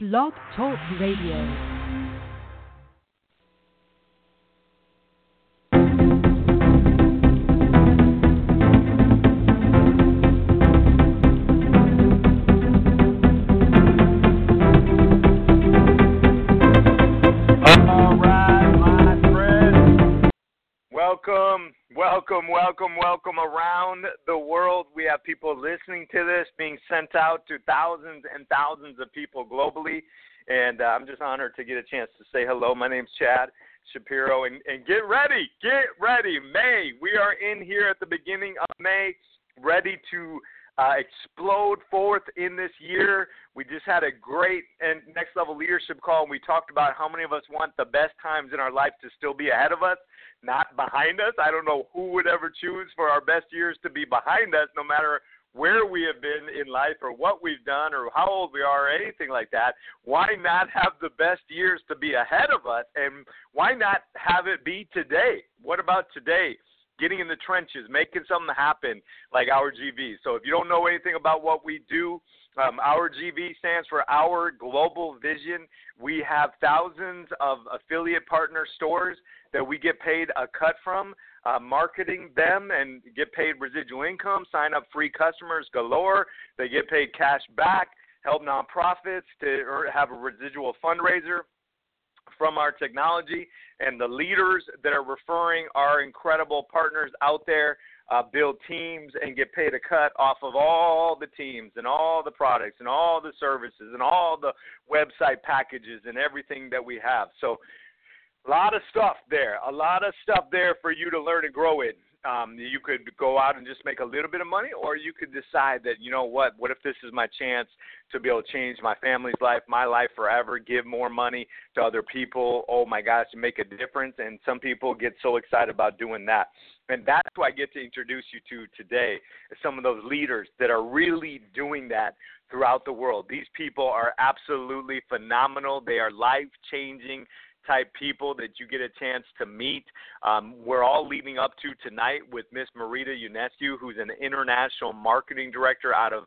Blog Talk Radio. Welcome, welcome, around the world. We have people listening to this, being sent out to thousands and thousands of people globally. And uh, I'm just honored to get a chance to say hello. My name's Chad Shapiro. And, and get ready, get ready. May. We are in here at the beginning of May, ready to uh, explode forth in this year. We just had a great and next level leadership call, and we talked about how many of us want the best times in our life to still be ahead of us, not behind us. I don't know who would ever choose for our best years to be behind us, no matter where we have been in life or what we've done or how old we are or anything like that. Why not have the best years to be ahead of us, and why not have it be today? What about today? getting in the trenches, making something happen like our GV. So if you don't know anything about what we do, um, our GV stands for Our Global Vision. We have thousands of affiliate partner stores that we get paid a cut from, uh, marketing them and get paid residual income, sign up free customers galore. They get paid cash back, help nonprofits to have a residual fundraiser from our technology and the leaders that are referring our incredible partners out there uh, build teams and get paid a cut off of all the teams and all the products and all the services and all the website packages and everything that we have. So, a lot of stuff there, a lot of stuff there for you to learn and grow in. Um, you could go out and just make a little bit of money, or you could decide that, you know what, what if this is my chance to be able to change my family's life, my life forever, give more money to other people? Oh my gosh, to make a difference. And some people get so excited about doing that. And that's who I get to introduce you to today, some of those leaders that are really doing that throughout the world. These people are absolutely phenomenal. They are life changing type people that you get a chance to meet. Um, we're all leading up to tonight with Miss Marita Ionescu, who's an international marketing director out of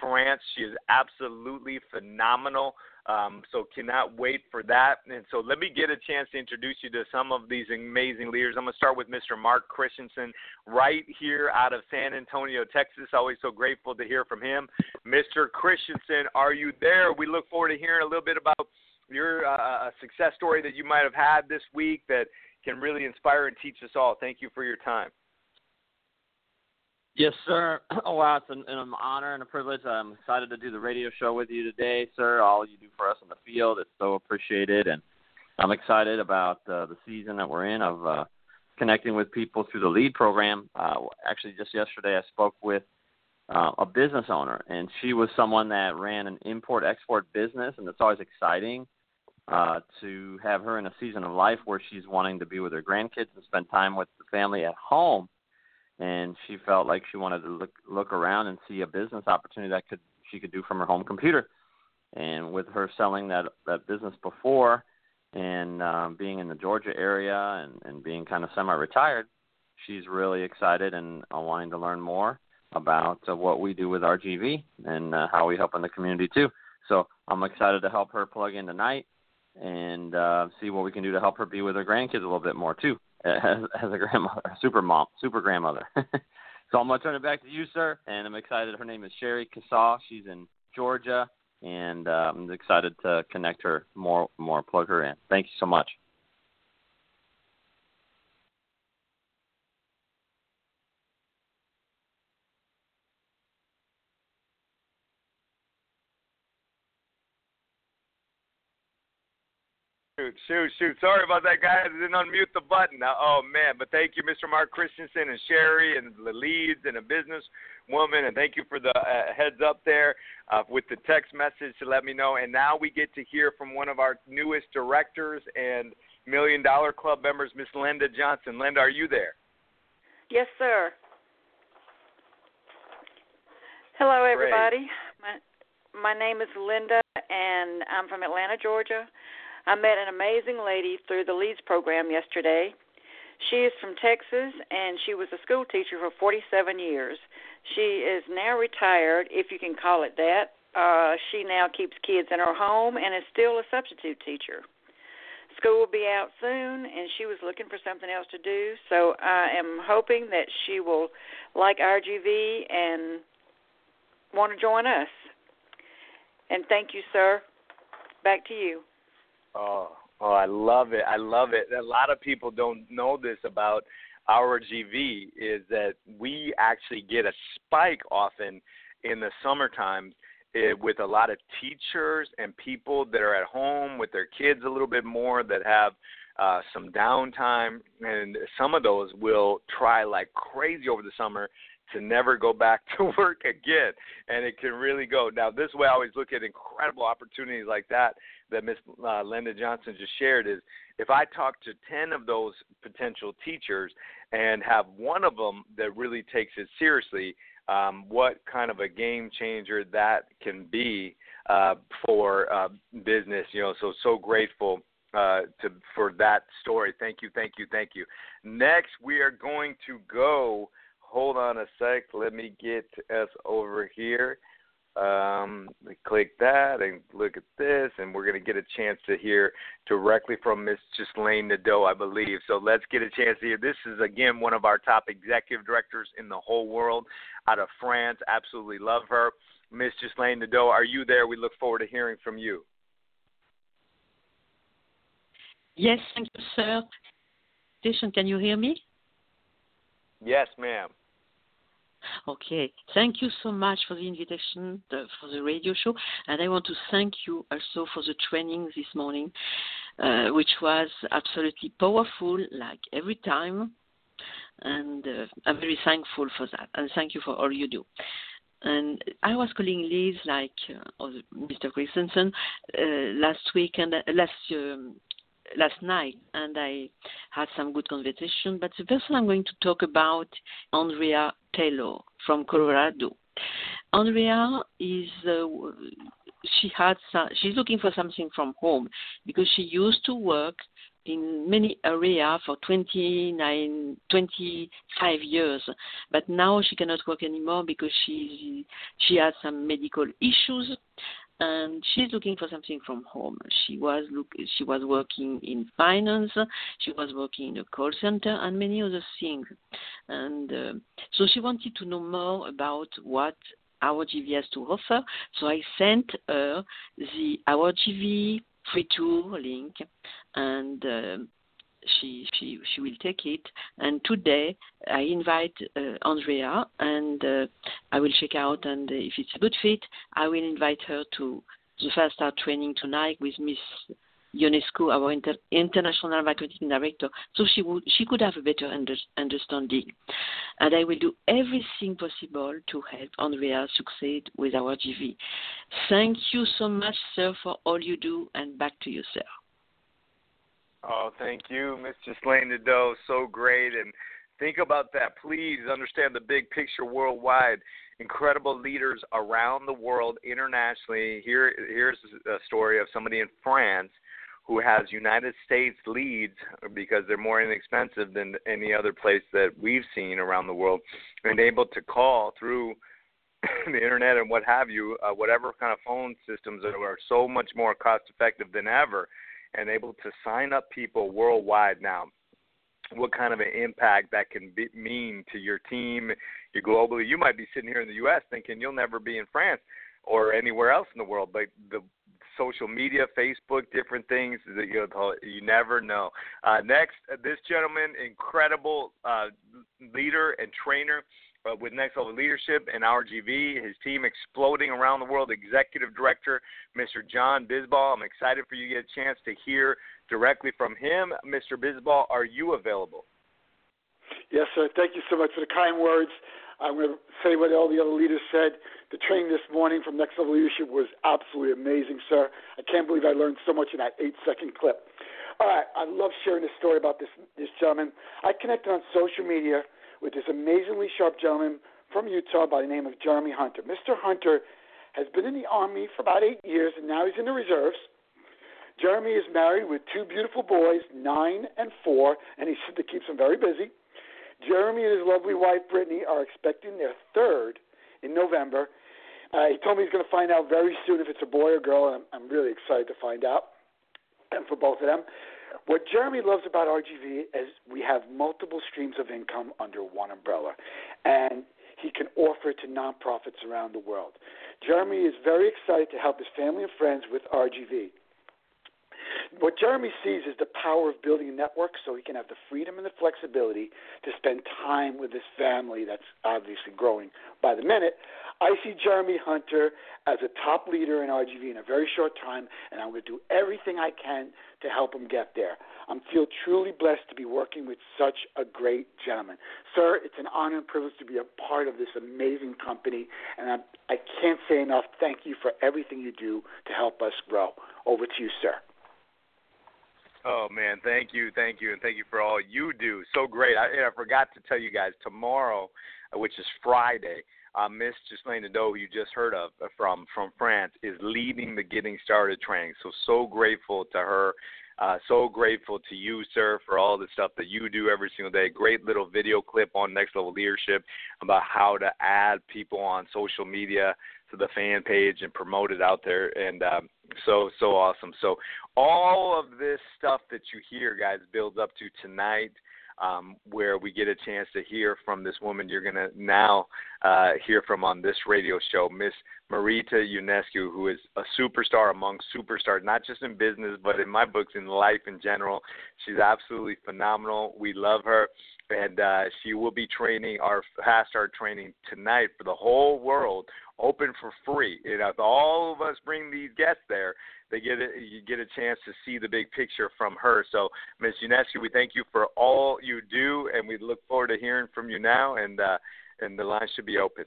France. She is absolutely phenomenal. Um, so cannot wait for that. And so let me get a chance to introduce you to some of these amazing leaders. I'm going to start with Mr. Mark Christensen right here out of San Antonio, Texas. Always so grateful to hear from him. Mr. Christensen, are you there? We look forward to hearing a little bit about your uh, a success story that you might have had this week that can really inspire and teach us all. Thank you for your time. Yes, sir. Oh, wow, it's an, an honor and a privilege. I'm excited to do the radio show with you today, sir. All you do for us on the field is so appreciated, and I'm excited about uh, the season that we're in of uh, connecting with people through the lead program. Uh, actually, just yesterday, I spoke with uh, a business owner, and she was someone that ran an import-export business, and it's always exciting uh, to have her in a season of life where she's wanting to be with her grandkids and spend time with the family at home. And she felt like she wanted to look look around and see a business opportunity that could she could do from her home computer. And with her selling that that business before, and um, being in the Georgia area and, and being kind of semi-retired, she's really excited and uh, wanting to learn more about uh, what we do with RGV and uh, how we help in the community too. So I'm excited to help her plug in tonight and uh, see what we can do to help her be with her grandkids a little bit more too, as, as a grandmother, super mom, super grandmother. so I'm gonna turn it back to you, sir, and I'm excited. Her name is Sherry Cassaw. She's in Georgia, and uh, I'm excited to connect her more, more, plug her in. Thank you so much. Shoot, shoot, shoot. Sorry about that, guys. I didn't unmute the button. Oh, man. But thank you, Mr. Mark Christensen and Sherry and the leads and a business woman. And thank you for the uh, heads up there uh, with the text message to let me know. And now we get to hear from one of our newest directors and Million Dollar Club members, Miss Linda Johnson. Linda, are you there? Yes, sir. Hello, everybody. My my name is Linda, and I'm from Atlanta, Georgia. I met an amazing lady through the Leads program yesterday. She is from Texas, and she was a school teacher for 47 years. She is now retired, if you can call it that. uh, she now keeps kids in her home and is still a substitute teacher. School will be out soon, and she was looking for something else to do. So I am hoping that she will like RGV and want to join us. And thank you, sir. Back to you. Oh, oh, I love it. I love it. A lot of people don't know this about our GV is that we actually get a spike often in the summertime it, with a lot of teachers and people that are at home with their kids a little bit more that have uh, some downtime, and some of those will try like crazy over the summer to never go back to work again. And it can really go. Now, this way, I always look at incredible opportunities like that that Miss uh, Linda Johnson just shared is if I talk to 10 of those potential teachers and have one of them that really takes it seriously, um, what kind of a game changer that can be uh, for uh, business. You know, so so grateful uh, to for that story. Thank you, thank you, thank you. Next, we are going to go. Hold on a sec. Let me get us over here. Um, click that and look at this, and we're going to get a chance to hear directly from Miss Ghislaine Nadeau, I believe. So let's get a chance to hear. This is again one of our top executive directors in the whole world out of France. Absolutely love her. Miss Ghislaine Nadeau, are you there? We look forward to hearing from you. Yes, thank you, sir. Station, can you hear me? Yes, ma'am. Okay, thank you so much for the invitation the, for the radio show, and I want to thank you also for the training this morning, uh, which was absolutely powerful, like every time, and uh, I'm very thankful for that, and thank you for all you do. And I was calling Liz, like uh, Mr. Christensen, uh, last week and uh, last um, last night, and I had some good conversation. But the person I'm going to talk about, Andrea Taylor from Colorado. Andrea is uh, she had some, she's looking for something from home because she used to work in many area for 29 25 years but now she cannot work anymore because she she has some medical issues and she's looking for something from home. She was look, she was working in finance, she was working in a call center, and many other things. And uh, so she wanted to know more about what our GV has to offer. So I sent her the our GV free tour link, and uh, she she she will take it. And today I invite uh, Andrea, and uh, I will check out. And if it's a good fit, I will invite her to the first start training tonight with Miss Ionescu, our inter- international marketing director, so she would she could have a better under- understanding. And I will do everything possible to help Andrea succeed with our GV. Thank you so much, sir, for all you do, and back to you, sir. Oh, thank you, Mr. Ghislaine Nadeau. So great. And think about that. Please understand the big picture worldwide. Incredible leaders around the world internationally. Here, here's a story of somebody in France who has United States leads because they're more inexpensive than any other place that we've seen around the world, and able to call through the internet and what have you, uh, whatever kind of phone systems that are so much more cost effective than ever and able to sign up people worldwide now what kind of an impact that can be, mean to your team, your globally. You might be sitting here in the U.S. thinking you'll never be in France or anywhere else in the world, but the social media, Facebook, different things that you you never know. Uh, next, this gentleman, incredible uh, leader and trainer uh, with Next Level Leadership and our GV, his team exploding around the world, Executive Director, Mr. John Bisbal. I'm excited for you to get a chance to hear directly from him. Mr. Bisbal, are you available? Yes, sir. Thank you so much for the kind words. I'm going to say what all the other leaders said. The training this morning from Next Level Leadership was absolutely amazing, sir. I can't believe I learned so much in that eight second clip. All right, I love sharing this story about this this gentleman. I connected on social media with this amazingly sharp gentleman from Utah by the name of Jeremy Hunter. Mr. Hunter has been in the Army for about eight years, and now he's in the reserves. Jeremy is married with two beautiful boys, nine and four, and he said that keeps him very busy. Jeremy and his lovely wife, Brittany, are expecting their third in November. Uh, he told me he's going to find out very soon if it's a boy or girl, and I'm, I'm really excited to find out. And for both of them, what Jeremy loves about RGV is we have multiple streams of income under one umbrella, and he can offer it to nonprofits around the world. Jeremy is very excited to help his family and friends with RGV. What Jeremy sees is the power of building a network so he can have the freedom and the flexibility to spend time with his family that's obviously growing by the minute. I see Jeremy Hunter as a top leader in RGV in a very short time, and I'm going to do everything I can to help him get there. I feel truly blessed to be working with such a great gentleman. Sir, it's an honor and privilege to be a part of this amazing company, and I, I can't say enough thank you for everything you do to help us grow. Over to you, sir. Oh man, thank you, thank you, and thank you for all you do. So great. I, I forgot to tell you guys tomorrow, which is Friday. Uh, Miss Ghislaine Nadeau, who you just heard of uh, from from France, is leading the Getting Started training. So so grateful to her. Uh, so grateful to you, sir, for all the stuff that you do every single day. Great little video clip on Next Level Leadership about how to add people on social media to the fan page and promote it out there. And um, so so awesome. So all of this stuff that you hear, guys, builds up to tonight. Um, where we get a chance to hear from this woman you're going to now uh, hear from on this radio show, Miss Marita Ionescu who is a superstar among superstars, not just in business, but in my books, in life in general. She's absolutely phenomenal. We love her. And uh, she will be training our fast start training tonight for the whole world open for free. You know, if all of us bring these guests there, they get a, you get a chance to see the big picture from her. So, Ms. Ionescu, we thank you for all you do, and we look forward to hearing from you now. And uh, and the line should be open.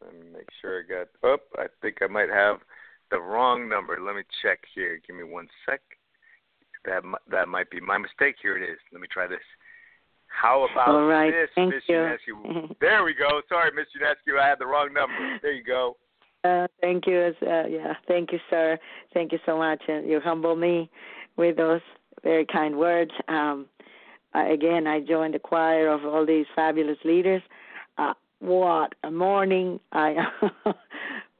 Let me make sure I got. Oh, I think I might have the wrong number. Let me check here. Give me one sec. That that might be my mistake. Here it is. Let me try this. How about All right. this, Thank Miss you. Ionescu? there we go. Sorry, Miss Ionescu, I had the wrong number. There you go. Uh, thank you. Uh, yeah, thank you, sir. Thank you so much. And you humble me with those very kind words. Um, uh, again, I joined the choir of all these fabulous leaders. Uh, what a morning! I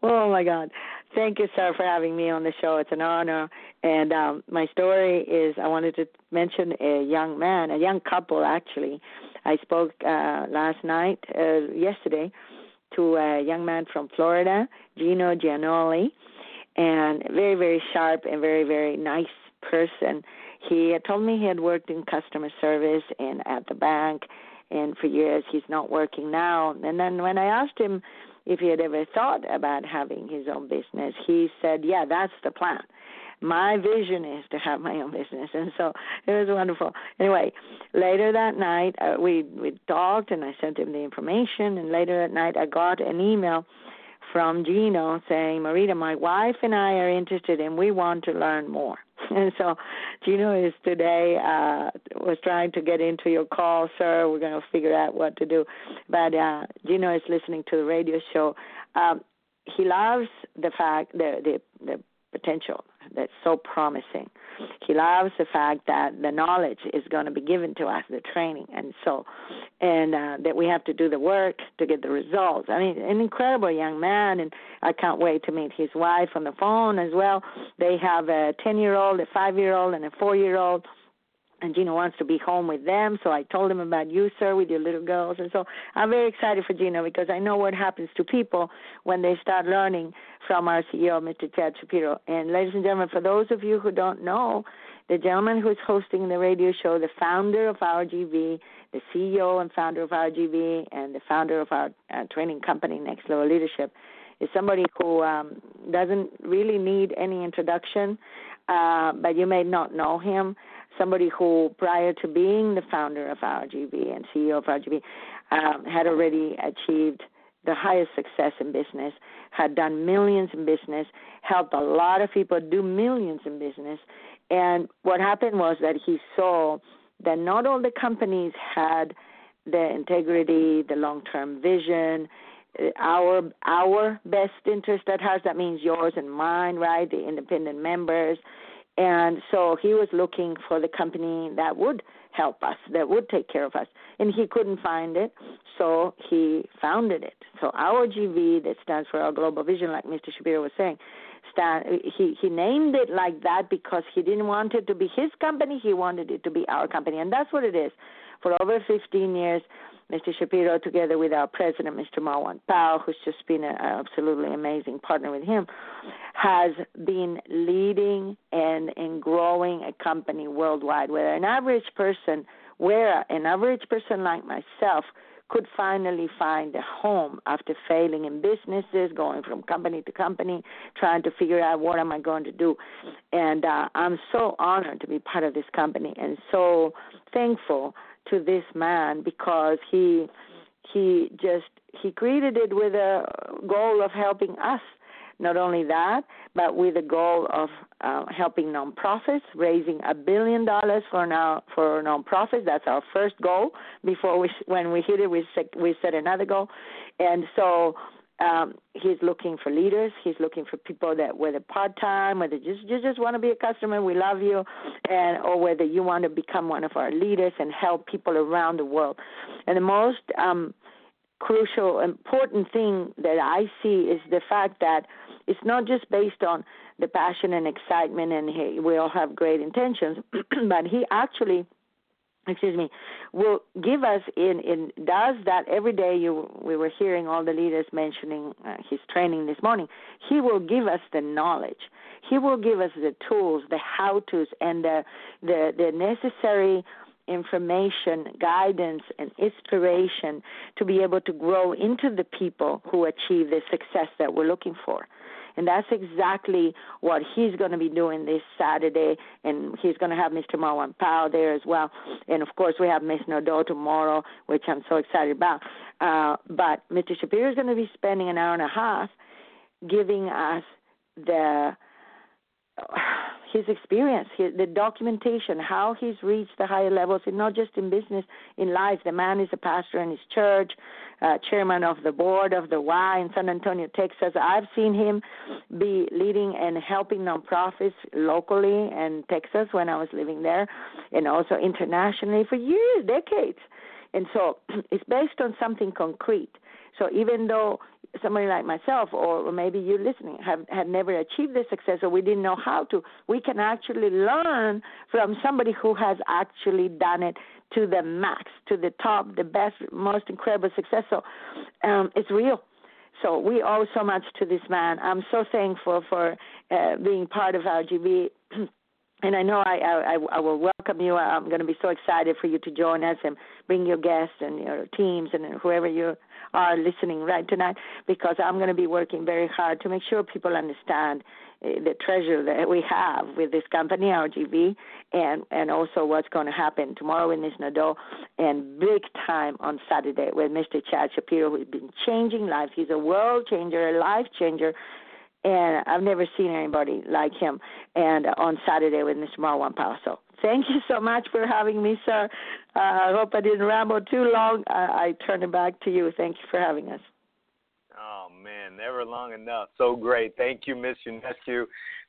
oh my God! Thank you, sir, for having me on the show. It's an honor. And um, my story is I wanted to mention a young man, a young couple actually. I spoke uh, last night, uh, yesterday, to a young man from Florida, Gino Gianoli, and very, very sharp and very, very nice person. He had told me he had worked in customer service and at the bank, and for years he's not working now. And then when I asked him if he had ever thought about having his own business, he said, "Yeah, that's the plan." my vision is to have my own business and so it was wonderful anyway later that night uh, we we talked and i sent him the information and later that night i got an email from Gino saying, Marita, my wife and I are interested and we want to learn more. And so Gino is today uh was trying to get into your call, sir. We're gonna figure out what to do. But uh Gino is listening to the radio show. Um he loves the fact the the the potential that's so promising. He loves the fact that the knowledge is going to be given to us, the training, and so, and uh, that we have to do the work to get the results. I mean, an incredible young man, and I can't wait to meet his wife on the phone as well. They have a 10 year old, a 5 year old, and a 4 year old and Gina wants to be home with them. So I told him about you, sir, with your little girls. And so I'm very excited for Gina because I know what happens to people when they start learning from our CEO, Mr. Chad Shapiro. And ladies and gentlemen, for those of you who don't know, the gentleman who's hosting the radio show, the founder of RGV, the CEO and founder of RGV, and the founder of our uh, training company, Next Level Leadership, is somebody who um, doesn't really need any introduction, uh, but you may not know him somebody who, prior to being the founder of RGV and CEO of RGV, um, had already achieved the highest success in business, had done millions in business, helped a lot of people do millions in business. And what happened was that he saw that not all the companies had the integrity, the long-term vision, our our best interest at heart. That means yours and mine, right? The independent members, and so he was looking for the company that would help us, that would take care of us. And he couldn't find it, so he founded it. So our GV, that stands for our Global Vision, like Mr. Shapiro was saying, stand, he, he named it like that because he didn't want it to be his company, he wanted it to be our company. And that's what it is. For over 15 years, Mr. Shapiro, together with our president, Mr. Marwan Powell, who's just been an absolutely amazing partner with him, has been leading and, growing a company worldwide where an average person, where an average person like myself could finally find a home after failing in businesses, going from company to company, trying to figure out what am I going to do. And uh, I'm so honored to be part of this company and so thankful to this man because he he just he created it with a goal of helping us not only that, but with the goal of uh, helping nonprofits, raising a billion dollars for now for nonprofits. That's our first goal. Before we, when we hit it, we set, we set another goal, and so um, he's looking for leaders. He's looking for people that whether part time, whether just you just want to be a customer, we love you, and or whether you want to become one of our leaders and help people around the world. And the most um, crucial, important thing that I see is the fact that it's not just based on the passion and excitement, and he, we all have great intentions, but he actually excuse me, will give us in in does that every day. You we were hearing all the leaders mentioning uh, his training this morning. He will give us the knowledge. He will give us the tools, the how tos, and the the, the necessary information, guidance, and inspiration to be able to grow into the people who achieve the success that we're looking for. And that's exactly what he's going to be doing this Saturday. And he's going to have Mr. Marwan Powell there as well. And of course, we have Miss Nadeau tomorrow, which I'm so excited about. Uh, but Mr. Shapiro is going to be spending an hour and a half giving us the his experience, his, the documentation, how he's reached the higher levels, and not just in business, in life. The man is a pastor in his church, uh, chairman of the board of the Y in San Antonio, Texas. I've seen him be leading and helping nonprofits locally in Texas when I was living there, and also internationally for years, decades. And so it's based on something concrete. So even though somebody like myself or maybe you listening have had never achieved this success or we didn't know how to we can actually learn from somebody who has actually done it to the max to the top the best most incredible success. So um it's real. So we owe so much to this man. I'm so thankful for uh, being part of gv and I know I, I I will welcome you. I'm going to be so excited for you to join us and bring your guests and your teams and whoever you are listening right tonight, because I'm going to be working very hard to make sure people understand eh, the treasure that we have with this company, RGV, and and also what's going to happen tomorrow in this Nadeau, and big time on Saturday with Mr. Chad Shapiro, who's been changing lives. He's a world changer, a life changer and I've never seen anybody like him. And on Saturday with Mr. Marwan Powell. Thank you so much for having me, sir. Uh, I hope I didn't ramble too long. I, I turn it back to you. Thank you for having us. Oh man, never long enough. So great. Thank you, Miss Ionescu.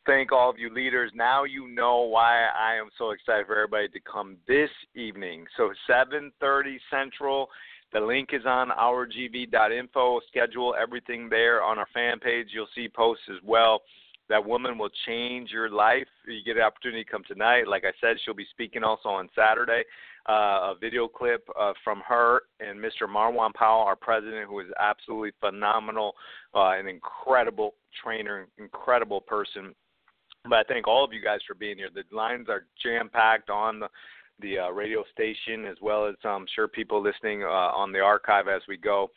Thank all of you leaders. Now you know why I am so excited for everybody to come this evening. So 7:30 Central the link is on ourgv.info. Schedule everything there on our fan page. You'll see posts as well. That woman will change your life. You get an opportunity to come tonight. Like I said, she'll be speaking also on Saturday. Uh, a video clip uh, from her and Mr. Marwan Powell, our president, who is absolutely phenomenal, uh, an incredible trainer, incredible person. But I thank all of you guys for being here. The lines are jam packed on the the uh, radio station, as well as I'm sure people listening uh, on the archive as we go.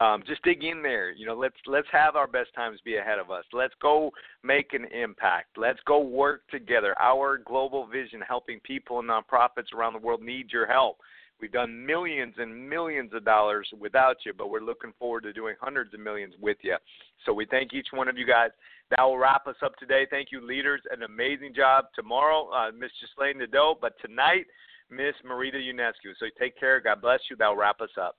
Um, just dig in there. You know, let's let's have our best times be ahead of us. Let's go make an impact. Let's go work together. Our global vision, helping people and nonprofits around the world, need your help. We've done millions and millions of dollars without you, but we're looking forward to doing hundreds of millions with you. So we thank each one of you guys. That will wrap us up today. Thank you, leaders. An amazing job tomorrow, uh, Miss Ghislaine Nadeau. But tonight, Miss Marita Ionescu. So take care. God bless you. That will wrap us up.